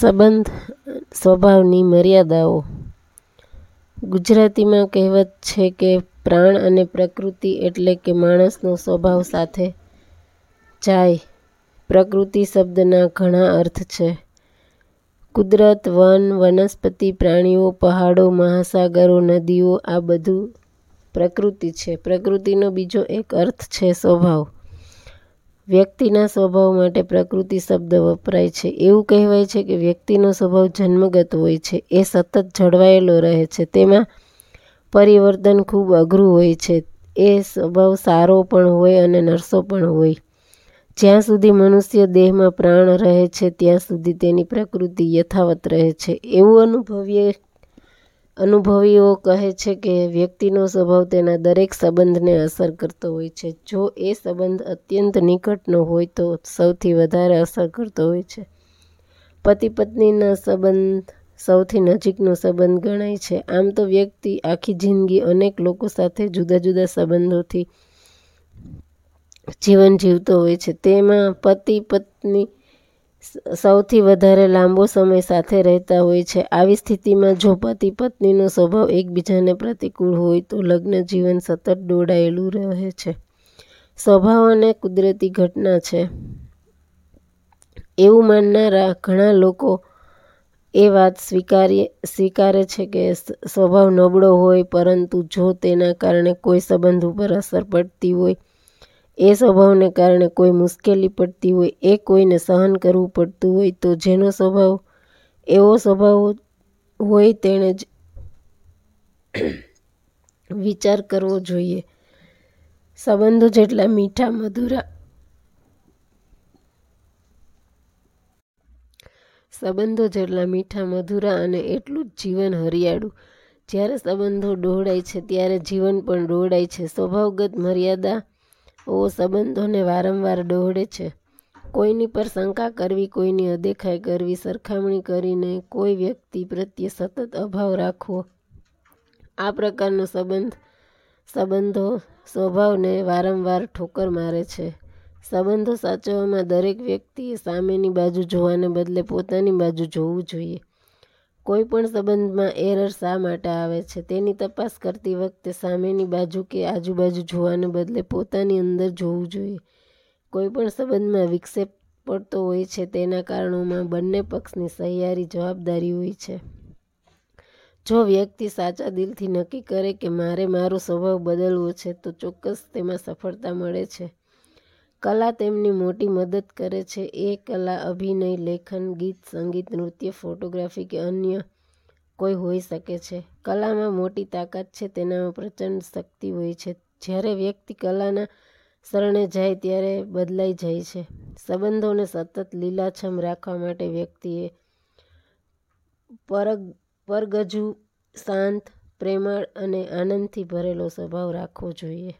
સંબંધ સ્વભાવની મર્યાદાઓ ગુજરાતીમાં કહેવત છે કે પ્રાણ અને પ્રકૃતિ એટલે કે માણસનો સ્વભાવ સાથે જાય. પ્રકૃતિ શબ્દના ઘણા અર્થ છે. કુદરત, વન, વનસ્પતિ, પ્રાણીઓ, પહાડો, મહાસાગરો, નદીઓ આ બધું પ્રકૃતિ છે. પ્રકૃતિનો બીજો એક અર્થ છે સ્વભાવ. વ્યક્તિના સ્વભાવ માટે પ્રકૃતિ શબ્દ વપરાય છે. એવું કહેવાય છે કે વ્યક્તિનો સ્વભાવ જન્મગત હોય છે. એ સતત જળવાયેલો રહે છે. તેમાં પરિવર્તન ખૂબ અઘરું હોય છે. એ સ્વભાવ સારો પણ હોય અને નરસો પણ હોય. જ્યાં સુધી મનુષ્ય દેહમાં પ્રાણ રહે છે, ત્યાં સુધી તેની પ્રકૃતિ યથાવત રહે છે. એવું અનુભવીઓ કહે છે કે વ્યક્તિનો સ્વભાવ તેના દરેક સંબંધને અસર કરતો હોય છે. જો એ સંબંધ અત્યંત નિકટનો હોય તો સૌથી વધારે અસર કરતો હોય છે. પતિ-પત્નીના સંબંધ સૌથી નજીકનો સંબંધ ગણાય છે. આમ તો વ્યક્તિ આખી જિંદગી અનેક લોકો સાથે જુદા જુદા સંબંધોથી જીવન જીવતો હોય છે. તેમાં પતિ-પત્ની સૌથી વધારે લાંબો સમય સાથે રહેતા હોય છે. આવી સ્થિતિમાં જો પતિ-પત્નીનો સ્વભાવ એકબીજાને પ્રતિકૂળ હોય તો લગ્નજીવન સતત દોડાયેલું રહે છે. સ્વભાવ અને કુદરતી ઘટના છે એવું માનનારા ઘણા લોકો એ વાત સ્વીકારે છે કે સ્વભાવ નબળો હોય પરંતુ જો તેના કારણે કોઈ સંબંધ ઉપર અસર પડતી હોય, એ સ્વભાવને કારણે કોઈ મુશ્કેલી પડતી હોય, એ કોઈને સહન કરવું પડતું હોય તો જેનો સ્વભાવ એવો સ્વભાવ હોય તેણે જ વિચાર કરવો જોઈએ. સંબંધો જેટલા મીઠા મધુરા સંબંધો જેટલા મીઠા મધુરા અને એટલું જ જીવન હરિયાળું. જ્યારે સંબંધો ડહોળાય છે ત્યારે જીવન પણ ડહોળાય છે. સ્વભાવગત મર્યાદાઓ સંબંધોને વારંવાર ડહોળે છે. કોઈની પર શંકા કરવી, કોઈની અદેખાઈ કરવી, સરખામણી કરીને કોઈ વ્યક્તિ પ્રત્યે સતત અભાવ રાખવો આ પ્રકારનો સંબંધ સંબંધો સ્વભાવને વારંવાર ઠોકર મારે છે. સંબંધો સાચવવામાં દરેક વ્યક્તિએ સામેની બાજુ જોવાને બદલે પોતાની બાજુ જોવું જોઈએ. કોઈ પણ સંબંધમાં એરર શા માટે આવે છે તેની તપાસ કરતી વખતે સામેની બાજુ કે આજુબાજુ જોવાને બદલે પોતાની અંદર જોવું જોઈએ. કોઈ પણ સંબંધમાં વિક્ષેપ પડતો હોય છે તેના કારણોમાં બંને પક્ષની સહિયારી જવાબદારી હોય છે. જો વ્યક્તિ સાચા દિલથી નક્કી કરે કે મારે મારો સ્વભાવ બદલવો છે તો ચોક્કસ તેમાં સફળતા મળે છે. કલા તેમની મોટી મદદ કરે છે. એ કલા અભિનય, લેખન, ગીત, સંગીત, નૃત્ય, ફોટોગ્રાફી કે અન્ય કોઈ હોઈ શકે છે. કલામાં મોટી તાકાત છે. તેનામાં પ્રચંડ શક્તિ હોય છે. જ્યારે વ્યક્તિ કલાના શરણે જાય ત્યારે બદલાઈ જાય છે. સંબંધોને સતત લીલાછમ રાખવા માટે વ્યક્તિએ પરગ પરગજુ, શાંત, પ્રેમાળ અને આનંદથી ભરેલો સ્વભાવ રાખવો જોઈએ.